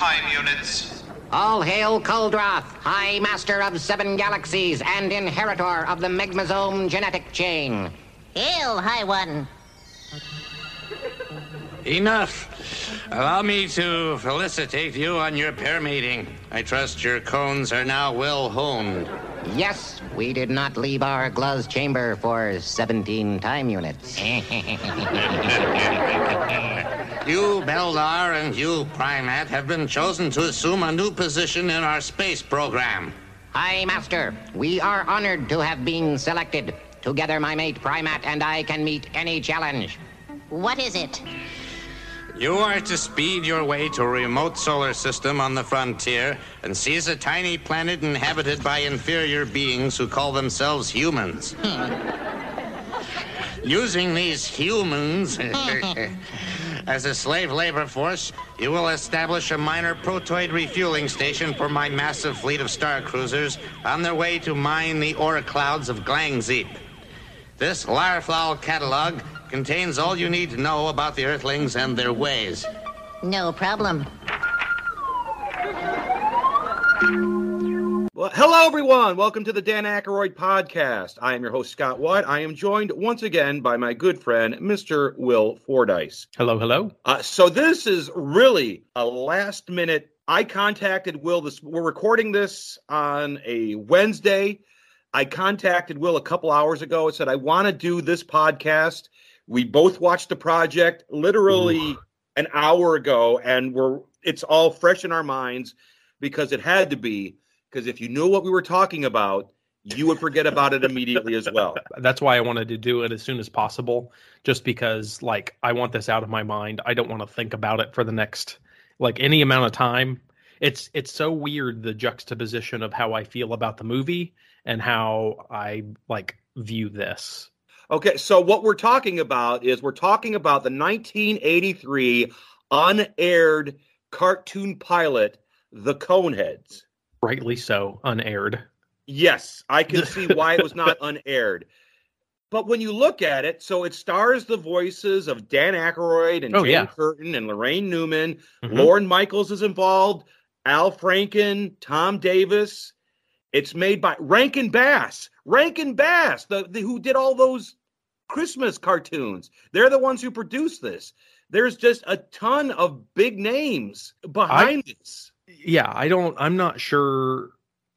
time units. All hail Kuldroth, High Master of Seven Galaxies and inheritor of the Megmasome genetic chain. Hail, High One. Enough. Allow me to felicitate you on your pair meeting. I trust your cones are now well honed. Yes, we did not leave our Gluz chamber for 17 time units. you, Beldar, and you, Prymaat, have been chosen to assume a new position in our space program. Hi, Master, we are honored to have been selected. Together, my mate Prymaat and I can meet any challenge. What is it? You are to speed your way to a remote solar system on the frontier and seize a tiny planet inhabited by inferior beings who call themselves humans. Using these humans as a slave labor force, you will establish a minor protoid refueling station for my massive fleet of star cruisers on their way to mine the ore clouds of Glangzeep. This Larflal catalog contains all you need to know about the Earthlings and their ways. No problem. Well, hello, everyone. Welcome to the Dan Aykroyd podcast. I am your host, Scott White. I am joined once again by my good friend, Mr. Will Fordyce. Hello, hello. Uh, so, this is really a last minute. I contacted Will. This we're recording this on a Wednesday. I contacted Will a couple hours ago and said, I want to do this podcast. We both watched the project literally an hour ago, and we're it's all fresh in our minds because it had to be because if you knew what we were talking about, you would forget about it immediately as well. That's why I wanted to do it as soon as possible, just because like I want this out of my mind. I don't want to think about it for the next like any amount of time. It's it's so weird the juxtaposition of how I feel about the movie and how I like view this. Okay, so what we're talking about is we're talking about the 1983 unaired cartoon pilot, The Coneheads rightly so, unaired. Yes, I can see why it was not unaired. But when you look at it, so it stars the voices of Dan Aykroyd and oh, Jane yeah. Curtin and Laraine Newman. Mm-hmm. Lorne Michaels is involved. Al Franken, Tom Davis. It's made by Rankin Bass. Rankin Bass, the, the who did all those Christmas cartoons. They're the ones who produce this. There's just a ton of big names behind I, this yeah, I don't. I'm not sure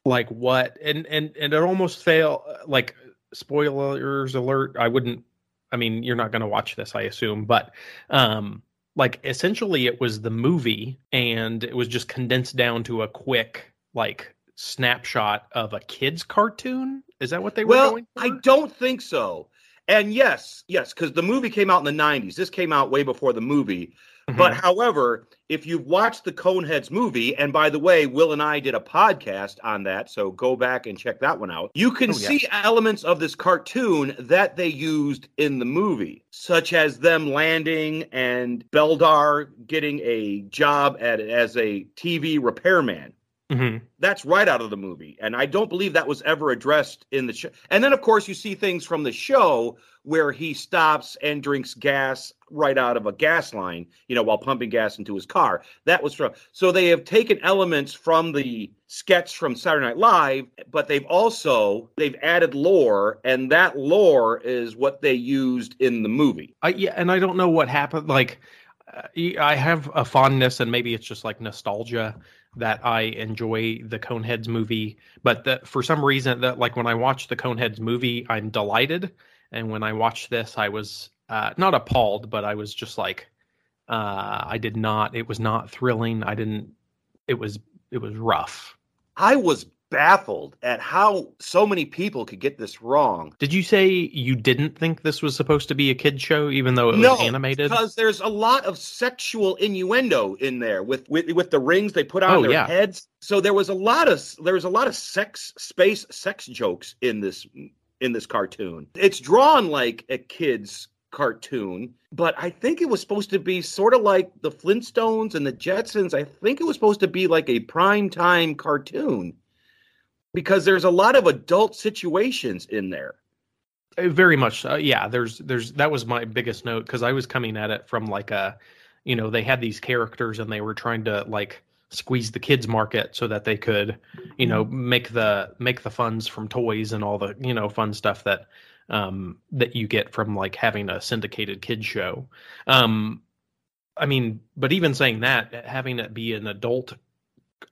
like what and and and it almost fail like spoilers alert. I wouldn't. I mean, you're not going to watch this, I assume, but um like essentially it was the movie and it was just condensed down to a quick like snapshot of a kid's cartoon is that what they were well i don't think so and yes yes because the movie came out in the 90s this came out way before the movie Mm-hmm. But however, if you've watched the Coneheads movie, and by the way, Will and I did a podcast on that, so go back and check that one out. You can oh, see elements of this cartoon that they used in the movie, such as them landing and Beldar getting a job at as a TV repairman. Mm-hmm. That's right out of the movie. And I don't believe that was ever addressed in the show. And then, of course, you see things from the show where he stops and drinks gas right out of a gas line, you know, while pumping gas into his car. That was from. So they have taken elements from the sketch from Saturday Night Live, but they've also they've added lore, and that lore is what they used in the movie. I, yeah, and I don't know what happened. Like, uh, I have a fondness, and maybe it's just like nostalgia that I enjoy the Coneheads movie, but that for some reason that like when I watch the Coneheads movie, I'm delighted and when I watched this, I was uh, not appalled, but I was just like, uh, I did not. It was not thrilling. I didn't. It was. It was rough. I was baffled at how so many people could get this wrong. Did you say you didn't think this was supposed to be a kid show, even though it no, was animated? because there's a lot of sexual innuendo in there with with, with the rings they put on oh, their yeah. heads. So there was a lot of there was a lot of sex space sex jokes in this in this cartoon. It's drawn like a kid's cartoon, but I think it was supposed to be sort of like the Flintstones and the Jetsons. I think it was supposed to be like a prime time cartoon because there's a lot of adult situations in there. Uh, Very much, uh, yeah. There's, there's that was my biggest note because I was coming at it from like a, you know, they had these characters and they were trying to like squeeze the kids market so that they could, you know, make the make the funds from toys and all the you know fun stuff that um that you get from like having a syndicated kids show. Um, I mean, but even saying that, having it be an adult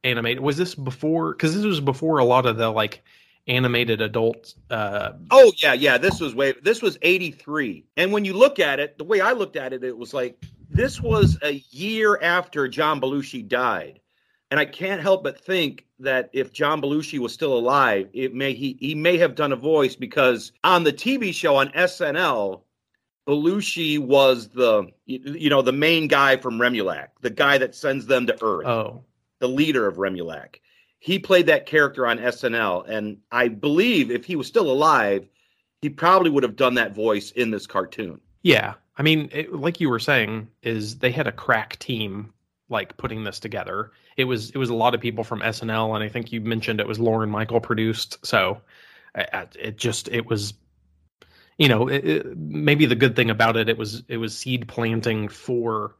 animated was this before? Because this was before a lot of the like animated adult uh Oh yeah, yeah. This was way. This was '83, and when you look at it, the way I looked at it, it was like this was a year after John Belushi died, and I can't help but think that if John Belushi was still alive, it may he he may have done a voice because on the TV show on SNL, Belushi was the you, you know the main guy from Remulak, the guy that sends them to Earth oh the leader of Remulak. He played that character on SNL, and I believe if he was still alive, he probably would have done that voice in this cartoon. Yeah, I mean, it, like you were saying, is they had a crack team like putting this together. It was it was a lot of people from SNL, and I think you mentioned it was Lorne Michael produced. So it just it was, you know, it, it, maybe the good thing about it it was it was seed planting for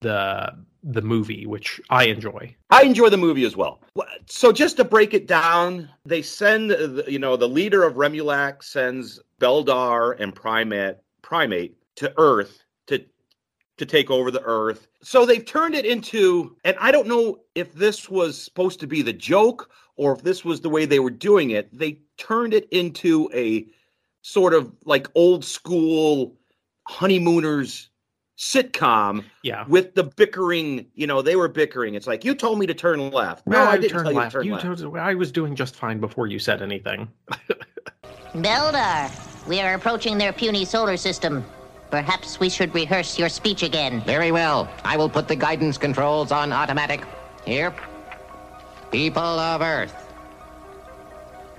the the movie, which I enjoy. I enjoy the movie as well. So just to break it down, they send you know the leader of Remulak sends Beldar and Primate Primate to Earth to to take over the Earth. So they've turned it into, and I don't know if this was supposed to be the joke or if this was the way they were doing it. They turned it into a sort of like old school honeymooners sitcom Yeah. with the bickering, you know, they were bickering. It's like you told me to turn left. No, I didn't turned tell you to left. turn You left. told- I was doing just fine before you said anything. Beldar, we are approaching their puny solar system. Perhaps we should rehearse your speech again. Very well. I will put the guidance controls on automatic. Here. People of Earth.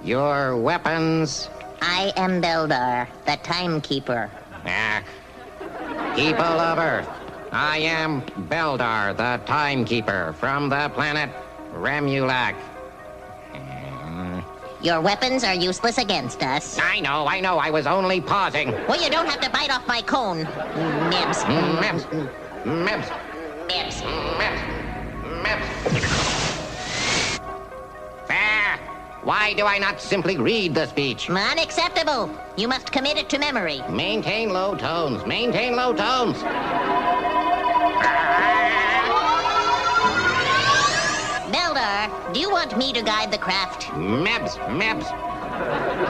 Your weapons. I am Beldar, the timekeeper. Ah. People of Earth. I am Beldar, the timekeeper from the planet Remulak. Eh? Your weapons are useless against us. I know, I know. I was only pausing. Well, you don't have to bite off my cone. Mibs. Mips. Mips. Mibs. Mips. Why do I not simply read the speech? Unacceptable. You must commit it to memory. Maintain low tones. Maintain low tones. Beldar, do you want me to guide the craft? Mebs. Mebs.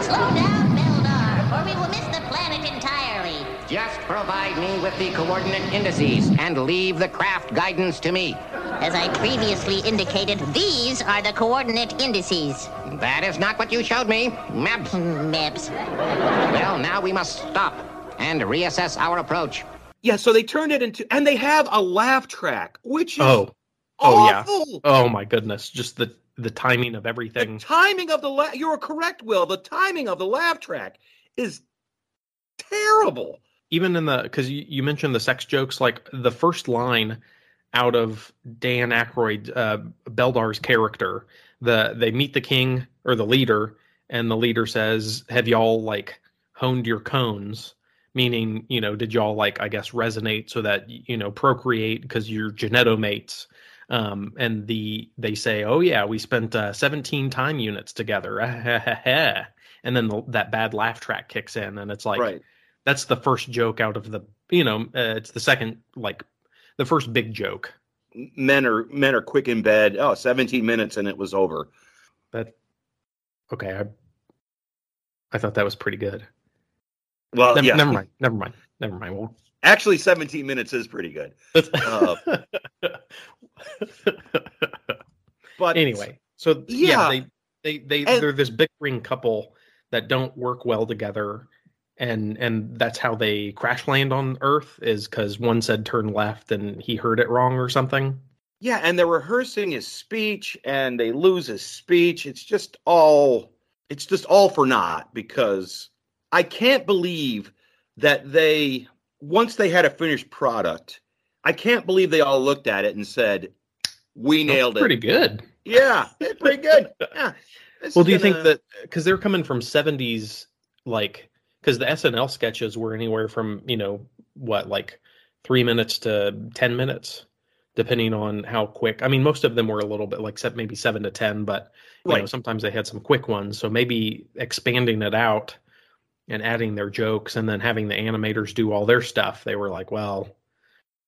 Slow down, Beldar, or we will miss the planet entirely. Just provide me with the coordinate indices and leave the craft guidance to me. As I previously indicated, these are the coordinate indices. That is not what you showed me. Mebs. Mibs. Well, now we must stop and reassess our approach. Yeah, so they turned it into, and they have a laugh track, which is Oh, oh yeah. awful. Oh my goodness, just the the timing of The everything. timing of the la- you're correct, Will. The timing of the laugh track is terrible. Even in the because you, you mentioned the sex jokes like the first line out of dan Aykroyd, uh beldar's character the they meet the king or the leader and the leader says have y'all like honed your cones? Meaning you know did y'all like i guess resonate so that you know procreate because you're genetomates? Um and the they say oh yeah we spent uh, 17 time units together. And then the, that bad laugh track kicks in and it's like right. That's the first joke out of the you know uh, it's the second like the first big joke Men are men are quick in bed. Oh, 17 minutes and it was over. that okay i i thought that was pretty good Well, never, yeah. never mind never mind never mind well Actually, 17 minutes is pretty good. Uh, But anyway so yeah, Yeah. they they they And- they're this bickering couple that don't work well together and and that's how they crash land on earth is because one said turn left and he heard it wrong or something Yeah, and they're rehearsing his speech and they lose his speech. It's just all it's just all for naught because I can't believe that they once they had a finished product, I can't believe they all looked at it and said, "We nailed pretty it." Pretty good Yeah, pretty good. Yeah. Well do you think that because they're coming from 70s like because the SNL sketches were anywhere from you know what like three minutes to ten minutes, depending on how quick. I mean, most of them were a little bit like set maybe seven to ten, but you know sometimes they had some quick ones. So maybe expanding it out and adding their jokes and then having the animators do all their stuff. They were like, well.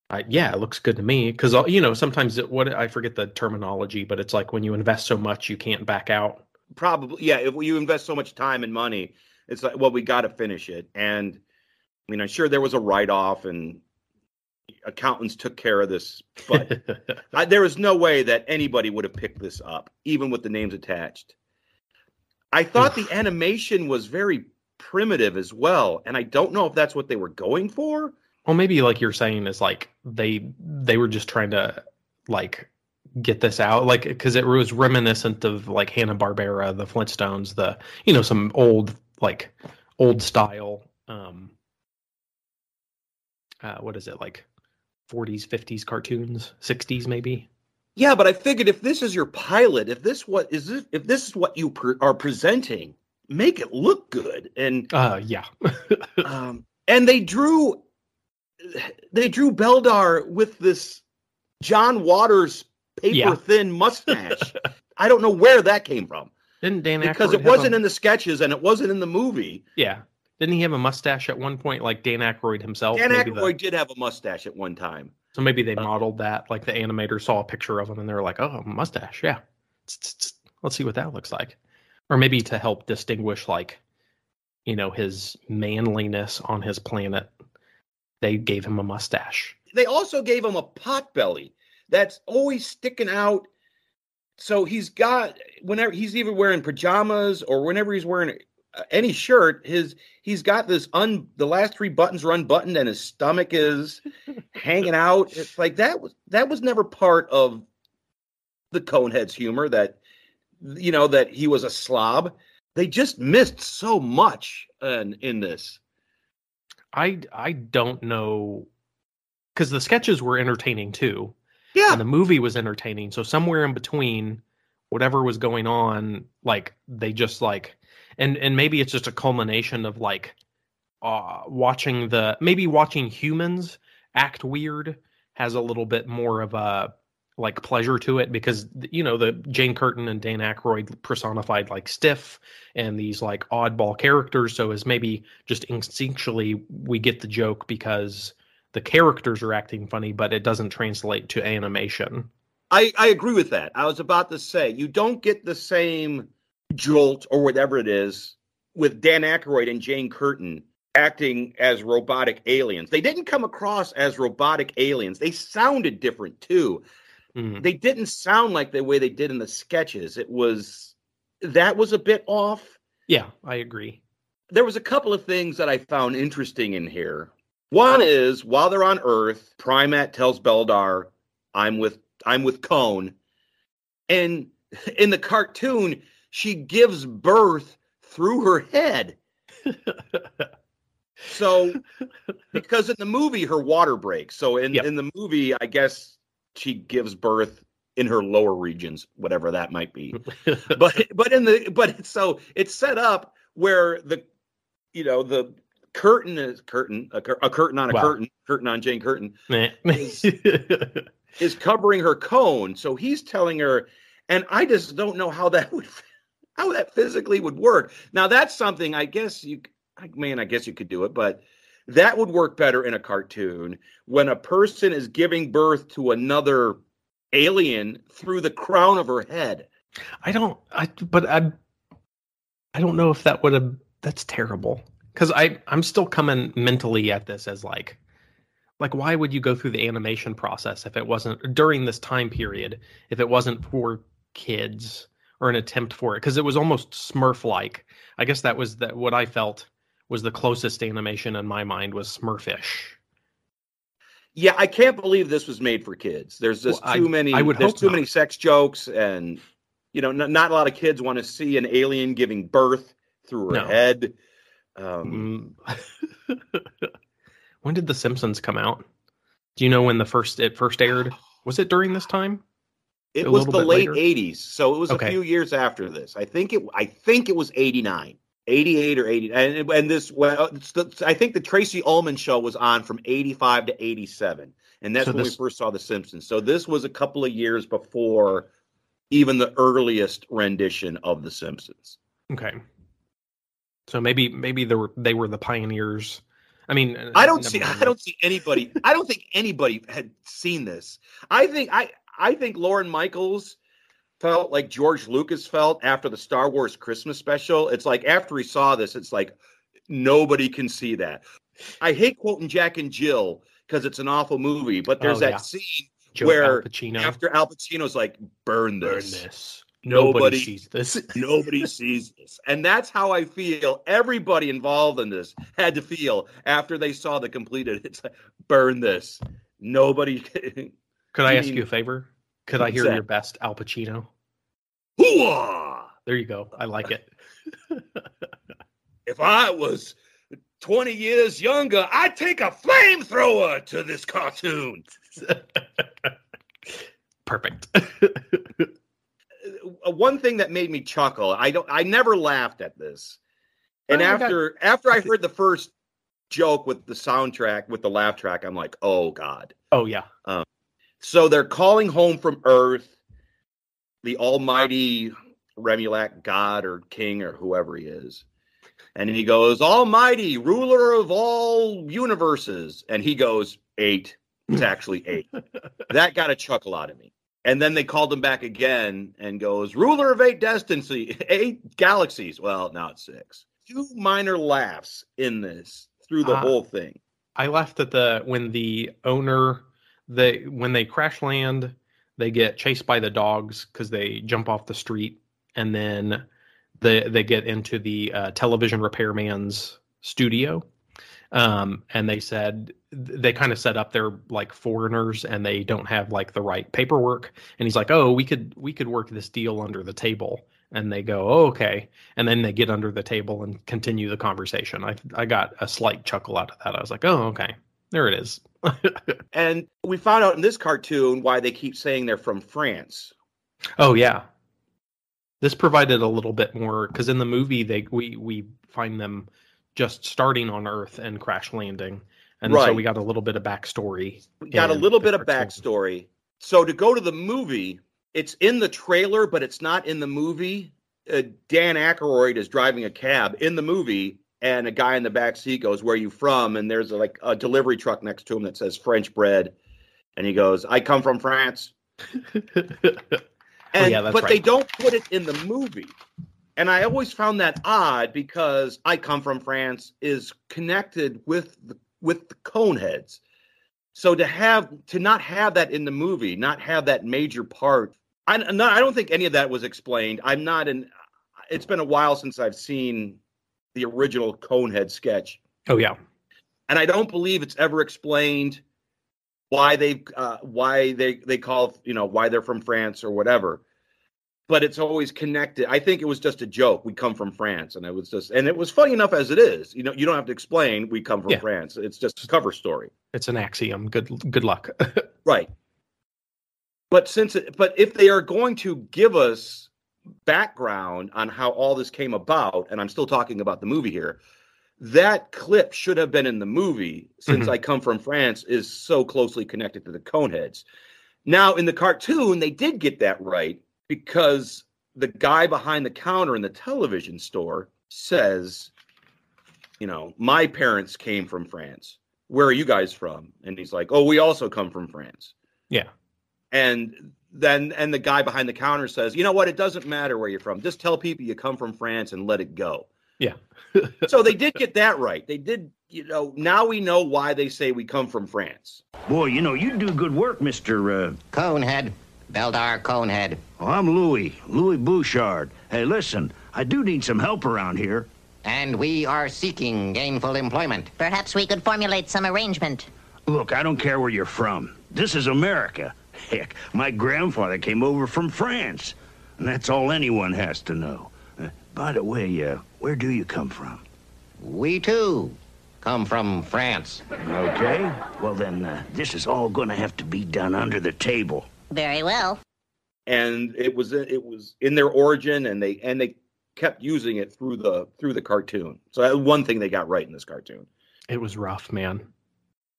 I, yeah, it looks good to me because you know sometimes it, what I forget the terminology, but it's like when you invest so much you can't back out. probably yeah if you invest so much time and money it's like well we got to finish it. And i mean i'm sure there was a write-off and accountants took care of this but I, there is no way that anybody would have picked this up even with the names attached. I thought the animation was very primitive as well and i don't know if that's what they were going for. Well, maybe like you're saying is like they they were just trying to like get this out, like because it was reminiscent of like Hanna Barbera, the Flintstones, the you know some old like old style. um uh What is it like? 40s, 50s cartoons, 60s maybe. yeah but i figured if this is your pilot if this what is this if this is what you pre- are presenting make it look good and Uh yeah. um, and they drew they drew Beldar with this John Waters paper Yeah. thin mustache. I don't know where that came from Didn't Dan because Aykroyd it wasn't a, in the sketches and it wasn't in the movie. yeah. Didn't he have a mustache at one point, like Dan Aykroyd himself? Dan Maybe the- Aykroyd did have a mustache at one time. So maybe they Uh, modeled that, like the animator saw a picture of him and they were like, "Oh, a mustache, yeah, let's see what that looks like." Or maybe to help distinguish, like, you know, his manliness on his planet, they gave him a mustache. They also gave him a pot belly that's always sticking out. So he's got whenever he's either wearing pajamas or whenever he's wearing uh, any shirt, his he's got this un the last three buttons are unbuttoned and his stomach is hanging out. It's like that was that was never part of the Coneheads humor that you know that he was a slob. They just missed so much in, in this. I I don't know because the sketches were entertaining too, Yeah, and the movie was entertaining. So somewhere in between, whatever was going on, like they just like, and and maybe it's just a culmination of like, uh, watching the maybe watching humans act weird has a little bit more of a like pleasure to it because you know the Jane Curtin and Dan Aykroyd personified like stiff and these like oddball characters. So as maybe just instinctually we get the joke because the characters are acting funny, but it doesn't translate to animation. I, I agree with that. I was about to say you don't get the same jolt or whatever it is with Dan Aykroyd and Jane Curtin acting as robotic aliens. They didn't come across as robotic aliens. They sounded different too. Mm. They didn't sound like the way they did in the sketches. It was that was a bit off. Yeah, I agree. There was a couple of things that I found interesting in here. One is while they're on Earth, Prymaat tells Beldar, "I'm with I'm with Cone," and in the cartoon, she gives birth through her head. So, because in the movie her water breaks, so in Yep. in the movie, I guess she gives birth in her lower regions, whatever that might be. but but in the but it's so it's set up where the you know the curtain is curtain a, cur- a curtain on a Wow. curtain curtain on Jane Curtin Meh. is covering her cone. So he's telling her, and I just don't know how that would how that physically would work. Now that's something I guess you I mean I guess you could do it, but that would work better in a cartoon when a person is giving birth to another alien through the crown of her head. I don't. I but I. I don't know if that would have. That's terrible because I I'm still coming mentally at this as like, like why would you go through the animation process if it wasn't during this time period if it wasn't for kids or an attempt for it because it was almost Smurf like. I guess that was that what I felt was the closest animation in my mind was Smurfish. Yeah, I can't believe this was made for kids. There's just Well, I- too many. I would there's too not. many sex jokes, and you know, n- not a lot of kids want to see an alien giving birth through her No. head. Um, Mm. when did The Simpsons come out? Do you know when the first it first aired? Was it during this time? it was the late later? '80s, so it was Okay. a few years after this. I think it. I think it was '89. 88 or 80 and, and this well it's the, i think the tracey ullman show was on from 85 to 87 and that's So when this- we first saw the simpsons so this was a couple of years before even the earliest rendition of the simpsons Okay. So maybe maybe they were they were the pioneers. I mean, uh, i don't see i don't see anybody i don't think anybody had seen this i think i i think lorne michaels felt like george lucas felt after the star wars christmas special it's like after he saw this it's like nobody can see that i hate quoting jack and jill because it's an awful movie but there's Oh, that yeah. scene Joe where Al after al pacino's like burn Burn this, this. Nobody- Nobody sees this. nobody sees this and that's how i feel everybody involved in this had to feel after they saw the completed it's like burn this nobody Could I ask mean- you a favor? Could I hear that? your best Al Pacino? Hooah! There you go. I like it. if i was 20 years younger i'd take a flamethrower to this cartoon Perfect. One thing that made me chuckle i don't i never laughed at this and Oh, I got- after after i heard the first joke with the soundtrack with the laugh track i'm like oh god oh yeah. Um, so they're calling home from Earth the almighty Remulak god or king or whoever he is. And he goes, Almighty, ruler of all universes. And he goes, Eight. It's actually eight. that got a chuckle out of me. And then they called him back again and goes, Ruler of eight destinies, eight galaxies. Well, now it's six. Two minor laughs in this through the Ah. whole thing. I laughed at the when the owner they when they crash land, they get chased by the dogs because they jump off the street, and then they they get into the uh, television repairman's studio. Um, and they said they kind of set up their like foreigners and they don't have like the right paperwork. And he's like, "Oh, we could we could work this deal under the table." And they go, oh, "Okay." And then they get under the table and continue the conversation. I I got a slight chuckle out of that. I was like, "Oh, okay, there it is." And we found out in this cartoon why they keep saying they're from France. Oh yeah. This provided a little bit more because in the movie they we we find them just starting on Earth and crash landing, and so we got a little bit of backstory. We got a little bit of backstory. So to go to the movie, it's in the trailer, but it's not in the movie. Uh, Dan Aykroyd is driving a cab in the movie, and a guy in the back seat goes, "Where are you from?" And there's a, like a delivery truck next to him that says French bread, and he goes, "I come from France." And yeah, that's but they don't put it in the movie. And I always found that odd because I come from France is connected with the, with the Coneheads. So to have to not have that in the movie, not have that major part, I no, I don't think any of that was explained. I'm not in. It's been a while since I've seen the original Conehead sketch, oh yeah. and I don't believe it's ever explained why they uh, why they they call you know why they're from France or whatever. But it's always connected. I think it was just a joke. We come from France, and it was just and it was funny enough as it is. You know, you don't have to explain we come from Yeah. France. It's just a cover story. It's an axiom. Good good luck. Right. But since it, but if they are going to give us background on how all this came about, and I'm still talking about the movie here, that clip should have been in the movie since Mhm. I come from France is so closely connected to the Coneheads. Now in the cartoon, they did get that right because the guy behind the counter in the television store says, you know, my parents came from France. Where are you guys from? And he's like, oh, we also come from France yeah. and then and the guy behind the counter says you know what it doesn't matter where you're from just tell people you come from france and let it go Yeah. so they did get that right they did you know now we know why they say we come from france Boy, you know, you do good work, Mr. Uh, Conehead. Beldar Conehead. oh, I'm Louis, Louis Bouchard. Hey, listen, I do need some help around here. And we are seeking gainful employment. Perhaps we could formulate some arrangement. Look, I don't care where you're from. This is America. Heck, my grandfather came over from France. And that's all anyone has to know. Uh, by the way, uh, where do you come from? We too come from France. Okay. Well, then, uh, this is all gonna have to be done under the table. Very well. and it was it was in their origin and they and they kept using it through the through the cartoon. So that one thing they got right in this cartoon. It was rough, man.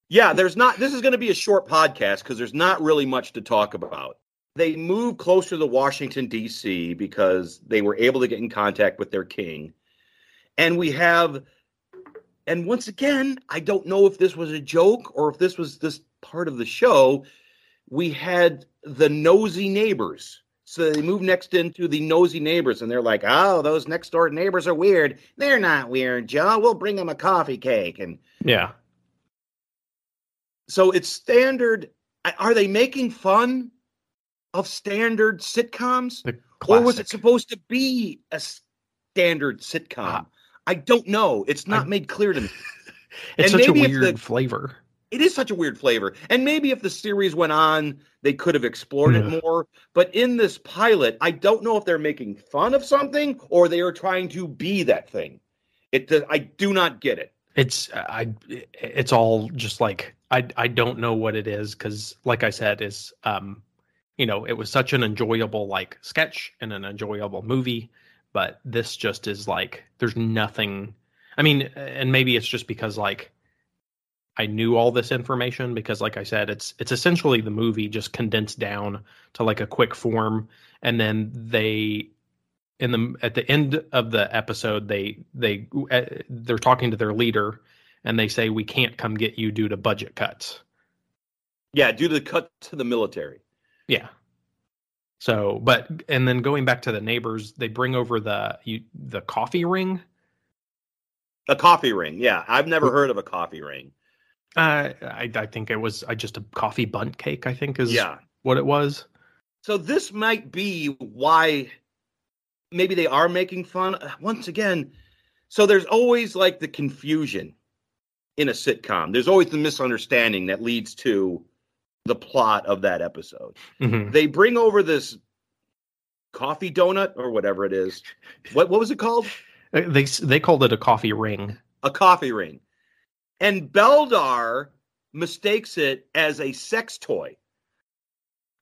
Yeah, there's not. This is going to be a short podcast because there's not really much to talk about. They moved closer to Washington D.C. because they were able to get in contact with their king, and we have. And once again, I don't know if this was a joke or if this was this part of the show. We had the nosy neighbors. So they moved next into the nosy neighbors, and they're like, "Oh, those next door neighbors are weird. They're not weird, Joe. We'll bring them a coffee cake." And Yeah. so it's standard. Are they making fun of standard sitcoms, or was it supposed to be a standard sitcom? Ah. I don't know. It's not I- made clear to me. It's and such a weird the- flavor. It is such a weird flavor, and maybe if the series went on, they could have explored Yeah. it more. But in this pilot, I don't know if they're making fun of something or they are trying to be that thing. It, I do not get it. It's I it's all just like I I don't know what it is cuz like I said is um you know, it was such an enjoyable like sketch and an enjoyable movie, but this just is like there's nothing I mean, and maybe it's just because like I knew all this information because like I said it's it's essentially the movie just condensed down to like a quick form and then they in the at the end of the episode they they uh, they're talking to their leader and they say we can't come get you due to budget cuts. Yeah, due to the cut to the military. Yeah. So, but and then going back to the neighbors, they bring over the you the coffee ring. A coffee ring. Yeah, I've never heard of a coffee ring. Uh, I I think it was uh, just a coffee bunt cake. I think is Yeah. what it was. So this might be why maybe they are making fun. uh, Once again, so there's always like the confusion in a sitcom. There's always the misunderstanding that leads to the plot of that episode. Mhm. They bring over this coffee donut or whatever it is. What what was it called? Uh, They they called it a coffee ring. A coffee ring. And Beldar mistakes it as a sex toy.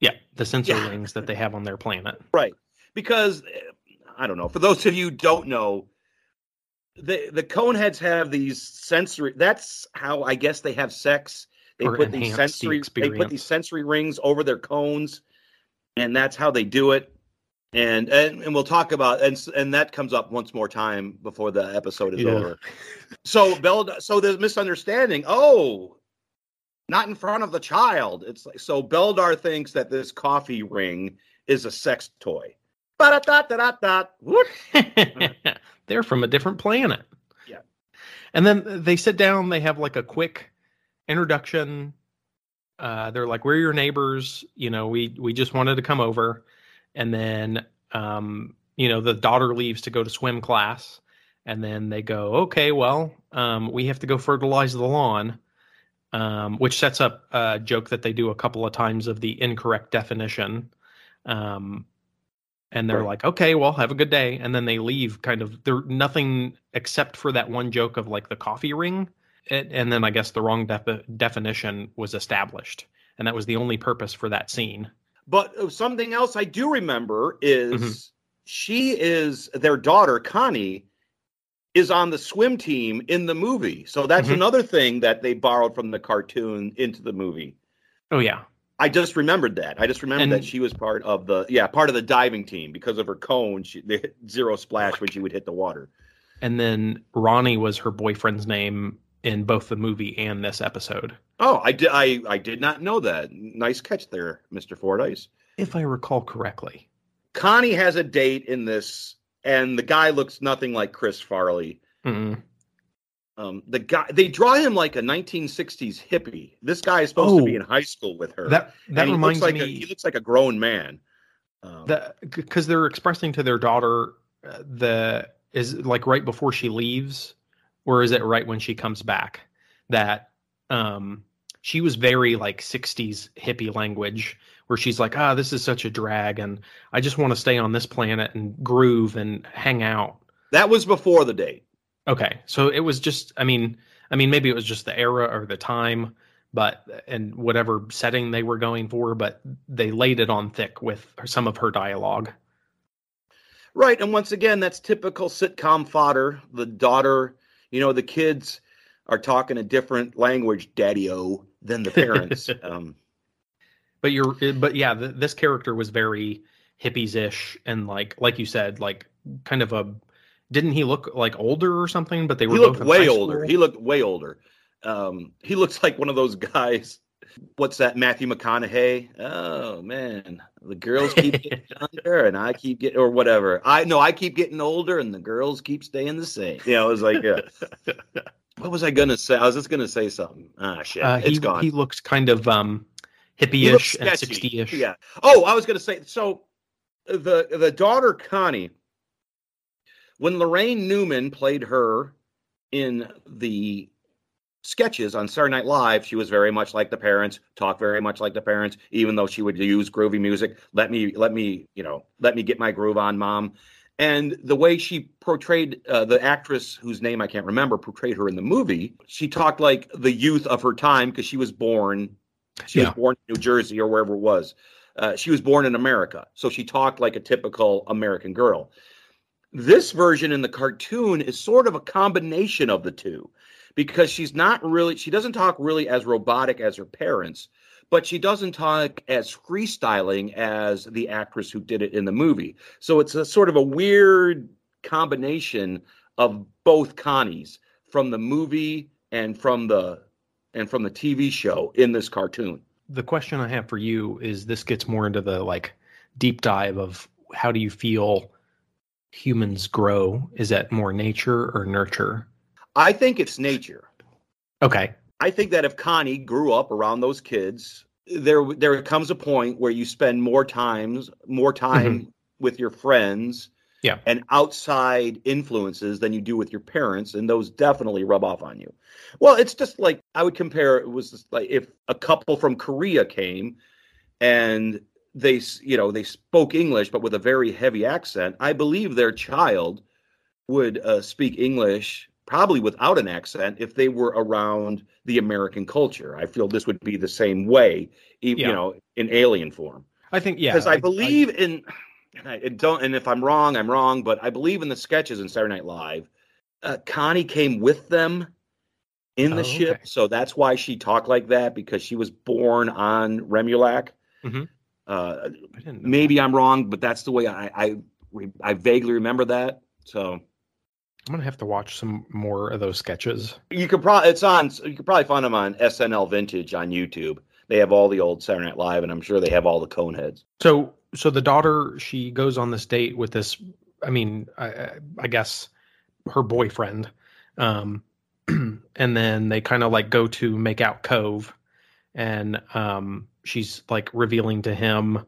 Yeah, the sensor Yeah. rings that they have on their planet. Right. Because I don't know, for those of you who don't know, the the coneheads have these sensory that's how I guess they have sex. They Or put these enhance the sensory they put these sensory rings over their cones and that's how they do it. And and, and we'll talk about and and that comes up once more time before the episode is Yeah. over. So Beld so there's misunderstanding. Oh, not in front of the child. It's like so Beldar thinks that this coffee ring is a sex toy. They're from a different planet. Yeah. And then they sit down, they have like a quick introduction. Uh, they're like, We're your neighbors, you know, we we just wanted to come over. And then um, you know, the daughter leaves to go to swim class. And then they go, Okay, well, um, we have to go fertilize the lawn. Um, which sets up a joke that they do a couple of times of the incorrect definition. Um, and they're Right. like, okay, well, have a good day. And then they leave kind of, they're nothing except for that one joke of like the coffee ring. It, and then I guess the wrong defi- definition was established. And that was the only purpose for that scene. But uh, something else I do remember is Mhm. she is their daughter, Connie, is on the swim team in the movie. So that's Mhm. another thing that they borrowed from the cartoon into the movie. Oh, yeah. I just remembered that. I just remembered And- that she was part of the yeah part of the diving team because of her cone. She hit zero splash when she would hit the water. And then Ronnie was her boyfriend's name in both the movie and this episode. Oh, I did. I I did not know that. Nice catch there, Mister Fordyce. If I recall correctly. Connie has a date in this, and the guy looks nothing like Chris Farley. Mm. Um, the guy they draw him like a 1960s hippie. This guy is supposed to be Oh. in high school with her. That, that and he reminds looks like me. a, he looks like a grown man. Um, because they're expressing to their daughter uh, the is it like right before she leaves or is it right when she comes back that um she was very like 60s hippie language where she's like ah this is such a drag and i just want to stay on this planet and groove and hang out that was before the date. okay so it was just i mean i mean maybe it was just the era or the time but and whatever setting they were going for but they laid it on thick with some of her dialogue Right, and once again, that's typical sitcom fodder. The daughter, you know, the kids are talking a different language, daddy-o, than the parents. um, But you're, but yeah, th- this character was very hippies-ish and like, like you said, like kind of a. Didn't he look like older or something? But they were he looked in way older. He looked way older. Um, he looks like one of those guys. What's that? Matthew McConaughey. Oh man, the girls keep getting younger, and I keep getting, or whatever. I know I keep getting older, and the girls keep staying the same. Yeah, I was like, uh, what was I gonna say? I was just gonna say something. Ah, shit, Uh, it's he gone. he looks kind of um hippie-ish and 60-ish. Yeah. Oh, I was to say so. The the daughter Connie, when Laraine Newman played her in the sketches on Saturday Night Live, she was very much like the parents, talked very much like the parents, even though she would use groovy music. Let me let me you know let me get my groove on, mom. And the way she portrayed uh, the actress whose name I can't remember portrayed her in the movie, she talked like the youth of her time because she was born she Yeah. was born in New Jersey or wherever it was. Uh, she was born in America, so she talked like a typical American girl. This version in the cartoon is sort of a combination of the two because she's not really, she doesn't talk really as robotic as her parents, but she doesn't talk as freestyling as the actress who did it in the movie. So it's a sort of a weird combination of both Connies from the movie and from the and from the TV show in this cartoon. the question I have for you is this gets more into the like deep dive of how do you feel humans grow? Is that more nature or nurture? I think it's nature. Okay. I think that if Connie grew up around those kids, there there comes a point where you spend more times more time with your friends Yeah. and outside influences than you do with your parents and those definitely rub off on you. Well, it's just like I would compare it was like if a couple from Korea came and they you know they spoke English but with a very heavy accent, I believe their child would uh, speak English probably without an accent if they were around the American culture. I feel this would be the same way, e- Yeah. you know, in alien form. I think yeah. Because I, believe in, and I don't, and if I'm wrong, I'm wrong. But I believe in the sketches in Saturday Night Live. Uh, Connie came with them in the Oh, ship, okay. so that's why she talked like that because she was born on Remulak. Mhm. Uh, I maybe I'm wrong, but that's the way I I, I vaguely remember that. So that. I'm gonna have to watch some more of those sketches. you could probably it's on you could probably find them on SNL Vintage on YouTube. They have all the old Saturday Night Live, and I'm sure they have all the Coneheads. So so the daughter she goes on this date with this. I mean, I, I- I guess her boyfriend, um, and then they kind of like go to make out cove, and um, she's like revealing to him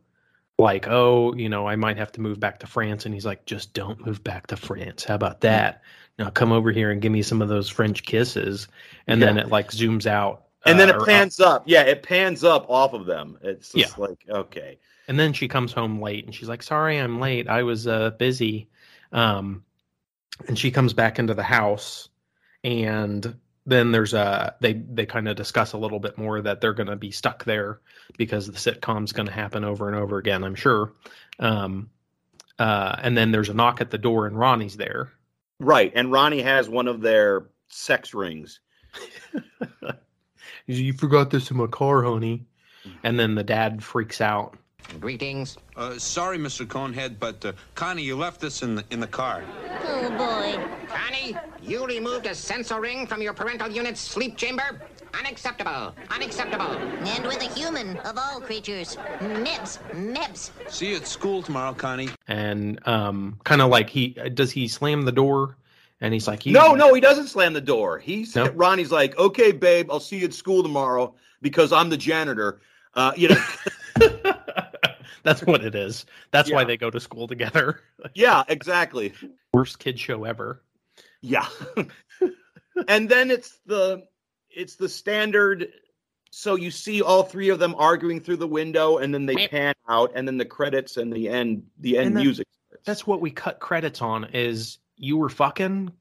like, oh, you know, I might have to move back to France, and he's like, just don't move back to France. How about that? Now come over here and give me some of those French kisses, and then it like zooms out, And then uh, it or up- pans up. Yeah, it pans up off of them. It's just like okay. and then she comes home late and she's like sorry i'm late i was uh, busy um, and she comes back into the house and then there's a they they kind of discuss a little bit more that they're going to be stuck there because the sitcom's going to happen over and over again i'm sure um, uh, and then there's a knock at the door and ronnie's there Right, and Ronnie has one of their sex rings. You forgot this in my car honey and then the dad freaks out Greetings. Uh, sorry, Mr. Conehead, but uh, Connie, you left this in the in the car. Connie, you removed a sensor ring from your parental unit's sleep chamber? Unacceptable. Unacceptable. And with a human of all creatures. Mibs. Mibs. See you at school tomorrow, Connie. and um, kind of like he does he slam the door and he's like No, no, he doesn't slam the door. He's No? Ronnie's like, okay, babe, I'll see you at school tomorrow because I'm the janitor. Uh, you know, That's what it is. That's why they go to school together. yeah, exactly. Worst kid show ever. Yeah. and then it's the it's the standard so you see all three of them arguing through the window and then they pan out and then the credits and the end the end music. That's what we cut credits on. Is you were fucking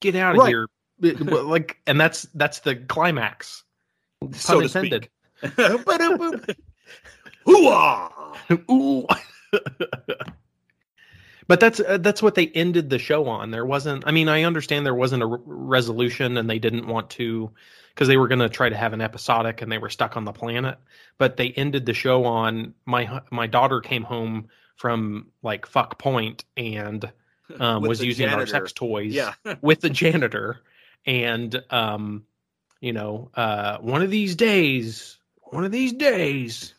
get out of Right. here, like, and that's that's the climax. so Pun to intended. Hoo-ah! Ooh. But that's uh, that's what they ended the show on. There wasn't. I mean, I understand there wasn't a r- resolution, and they didn't want to because they were going to try to have an episodic, and they were stuck on the planet. But they ended the show on my my daughter came home from like fuck point and um, was using our sex toys Yeah. with the janitor, and um, you know, uh, one of these days, one of these days,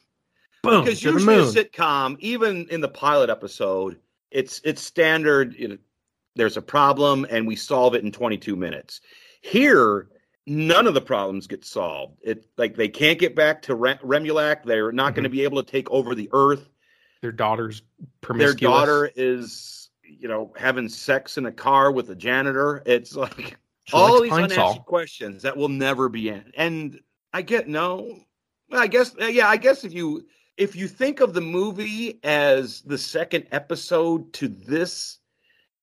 boom, because usually a sitcom, even in the pilot episode, it's it's standard. You know, there's a problem and we solve it in 22 minutes. Here, none of the problems get solved. It like they can't get back to Re- Remulak. They're not going to mm-hmm. be able to take over the Earth. Their daughter's Their daughter is, you know, having sex in a car with a janitor. It's like She all these unanswered questions that will never be in. And I get no. I guess yeah. I guess if you if you think of the movie as the second episode to this,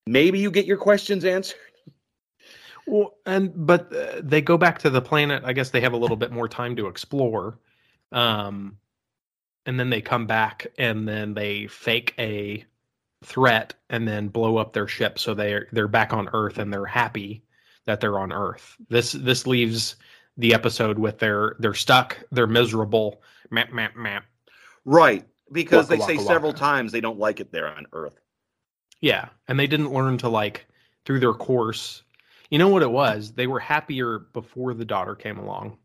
maybe you get your questions answered. Well, and but uh, they go back to the planet. I guess they have a little bit more time to explore, um, and then they come back and then they fake a threat and then blow up their ship. So they're they're back on Earth and they're happy that they're on Earth. This this leaves the episode with they're they're stuck, they're miserable. Map map map. Right, because Waka they say waka several waka. times they don't like it there on Earth. Yeah, and they didn't learn to like through their course. You know what it was? They were happier before the daughter came along,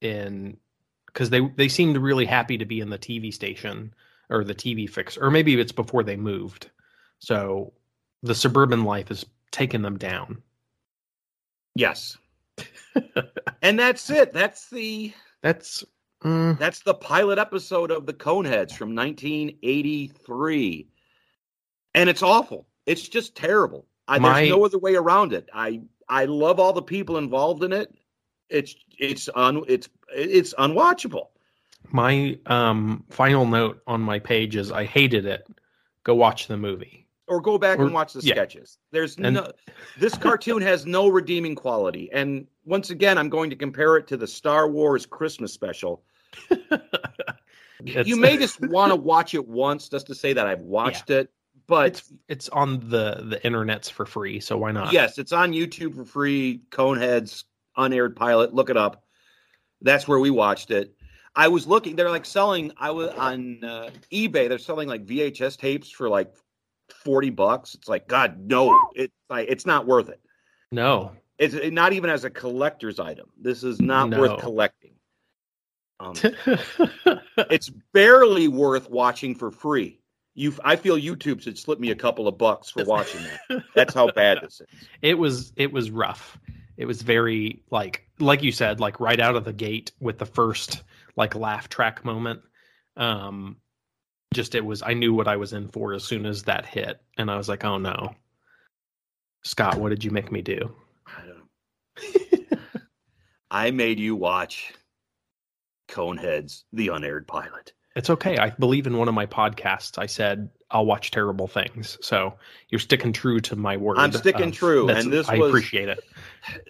in because they they seemed really happy to be in the TV station or the TV fix, or maybe it's before they moved. So the suburban life has taken them down. Yes, and that's it. That's the That's mm, That's the pilot episode of the Coneheads from 1983. And it's awful. It's just terrible. I, My- there's no other way around it. I I love all the people involved in it. It's it's un it's it's unwatchable. my um final note on my page is I hated it. Go watch the movie. Or go back Or- and watch the yeah. sketches. There's And- no this cartoon has no redeeming quality. And once again, I'm going to compare it to the Star Wars Christmas special. You may just want to watch it once just to say that I've watched it, but it's it's on the the internets for free, so why not? Yes, it's on YouTube for free. Coneheads unaired pilot. Look it up. That's where we watched it. I was looking. They're like selling. I was on uh, eBay. They're selling like VHS tapes for like forty bucks. It's like God, no. It's like it's not worth it. No. It's it- not even as a collector's item. This is not No. worth collecting. Um, it's barely worth watching for free. You, I feel YouTube should slip me a couple of bucks for watching that. That's how bad this is. it was it was rough. It was very like like you said, like right out of the gate with the first like laugh track moment. Um just it was I knew what I was in for as soon as that hit. And I was like, oh no. Scott, what did you make me do? I don't. I made you watch Coneheads, the unaired pilot. It's okay. I believe in one of my podcasts I said I'll watch terrible things. So you're sticking true to my word. I'm sticking of- true, and this I was- appreciate it.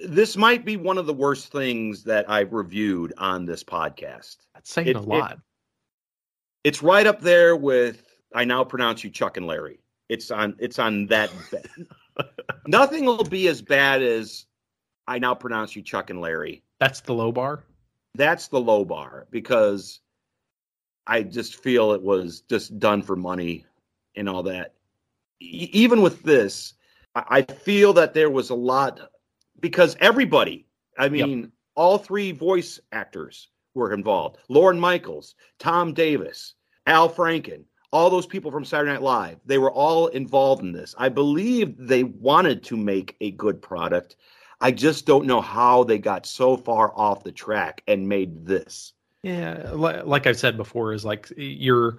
This might be one of the worst things that I've reviewed on this podcast. That's saying it- a it- lot. It's right up there with I now pronounce you Chuck and Larry. It's on it's on that ba- Nothing will be as bad as I now pronounce you Chuck and Larry. That's the low bar. That's the low bar because I just feel it was just done for money and all that. E- even with this, I I feel that there was a lot because everybody, I mean, all three voice actors were involved. Lorne Michaels, Tom Davis, Al Franken, all those people from Saturday Night Live, they were all involved in this. I believe they wanted to make a good product. I just don't know how they got so far off the track and made this. Yeah, like I've said before, is like you're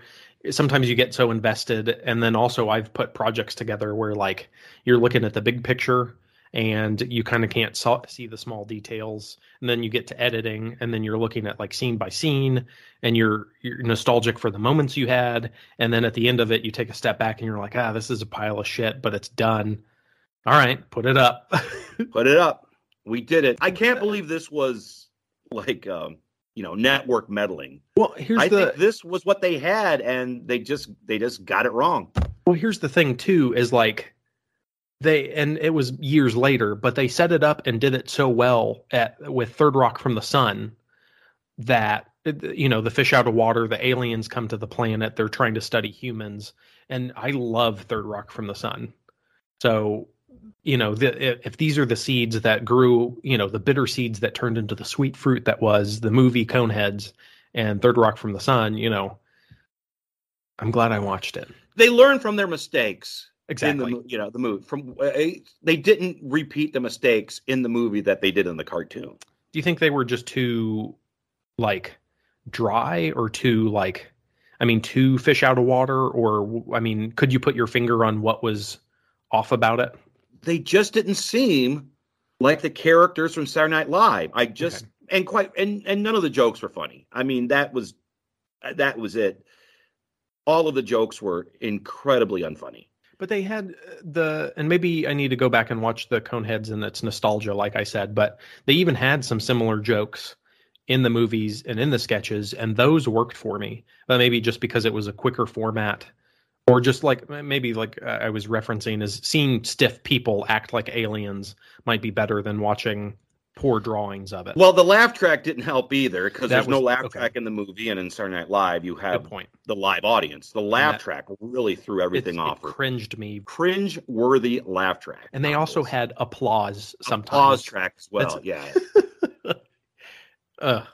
sometimes you get so invested, and then also I've put projects together where like you're looking at the big picture and you kind of can't saw, see the small details, and then you get to editing, and then you're looking at like scene by scene, and you're you're nostalgic for the moments you had, and then at the end of it, you take a step back and you're like, ah, this is a pile of shit, but it's done. All right, put it up. Put it up. We did it. I can't believe this was like um you know network meddling. Well, here's I the think this was what they had, and they just they just got it wrong. Well, here's the thing too is like they and it was years later, but they set it up and did it so well at with Third Rock from the Sun that you know the fish out of water, the aliens come to the planet, they're trying to study humans, and I love Third Rock from the Sun. So you know the, if these are the seeds that grew you know the bitter seeds that turned into the sweet fruit that was the movie coneheads and third rock from the sun you know i'm glad i watched it They learn from their mistakes. Exactly In the, you know the movie from uh, they didn't repeat the mistakes in the movie that they did in the cartoon. do you think they were just too like dry or too like i mean too fish out of water or i mean could you put your finger on what was off about it They just didn't seem like the characters from Saturday Night Live. I just and quite and and none of the jokes were funny. I mean that was that was it. All of the jokes were incredibly unfunny. But they had uh, the, and maybe I need to go back and watch the Coneheads and its nostalgia, like I said. But they even had some similar jokes in the movies and in the sketches, and those worked for me. But maybe just because it was a quicker format, or just like maybe like uh, I was referencing, is seeing stiff people act like aliens might be better than watching poor drawings of it. Well, the laugh track didn't help either because there's no laugh okay. track in the movie, and in Saturday Night Live you have Good point. the live audience. The laugh that- track really threw everything off. It cringed me, Cringe worthy laugh track, and they also had applause sometimes. applause track as well. That's- Yeah. Ugh.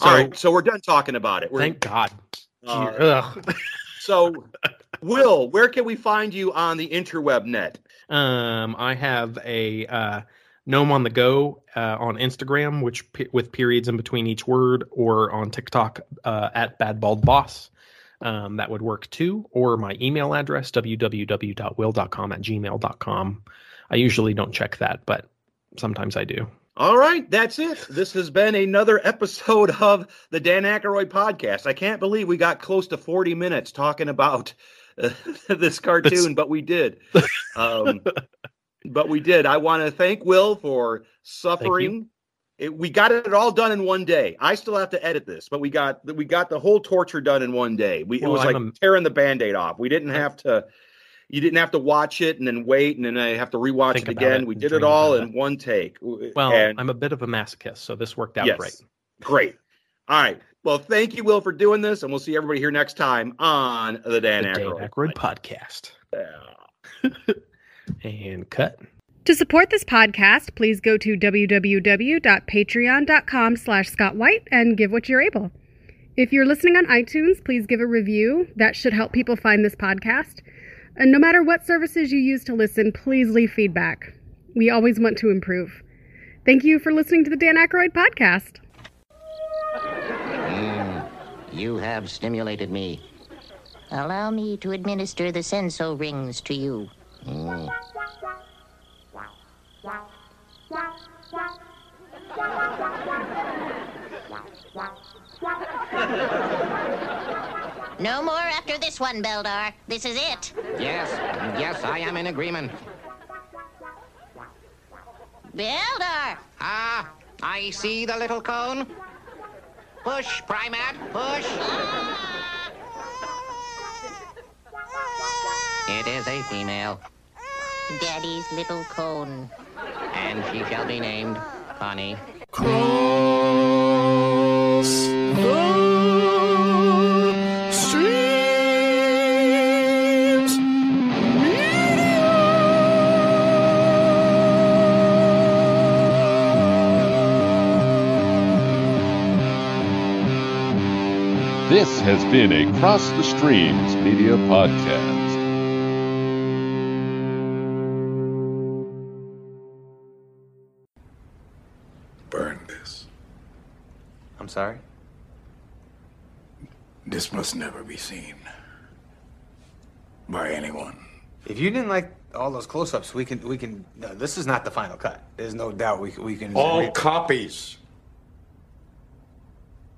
All So, right, so we're done talking about it. We're, Thank God. uh, so, Will, where can we find you on the interweb net? Um, I have a uh, gnome on the go uh, on Instagram, which pe- with periods in between each word, or on TikTok uh, at Bad Bald Boss. Um, that would work too, or my email address www.will.com at gmail.com. I usually don't check that, but sometimes I do. All right, that's it. This has been another episode of the Dan Aykroyd podcast. I can't believe we got close to 40 minutes talking about uh, this cartoon, but we did. Um, but we did. I want to thank Will for suffering. It, we got it all done in one day. I still have to edit this, but we got we got the whole torture done in one day. We it was like I'm a- tearing the band-aid off. We didn't have to you didn't have to watch it and then wait and then I have to rewatch Think it again. it we did it all in one take. Well, and I'm a bit of a masochist, so this worked out yes, great. great. All right. Well, thank you, Will, for doing this, and we'll see everybody here next time on the Dan the Dan Aykroyd. Aykroyd podcast. Yeah. And cut. To support this podcast, please go to www.patreon.com slash Scott White and give what you're able. If you're listening on iTunes, please give a review. That should help people find this podcast. And no matter what services you use to listen, please leave feedback. We always want to improve. Thank you for listening to the Dan Aykroyd podcast. Mm, you have stimulated me. Allow me to administer the senso rings to you. Mm. No more after this one, Beldar. This is it. Yes, yes, I am in agreement. Beldar! Ah, I see the little cone. Push, Prymaat, push. It is a female, Daddy's little cone. and she shall be named Funny. This has been a Cross the Streams Media Podcast. This must never be seen by anyone. If you didn't like all those close-ups, we can we can. No, this is not the final cut. There's no doubt we can- we can. All copies.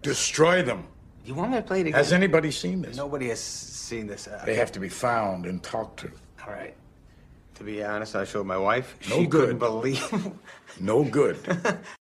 Destroy them. you want me to play it again? Has anybody seen this? Nobody has seen this. Uh, They have to be found and talked to. All right. To be honest, I showed my wife. No she good. couldn't believe. No good.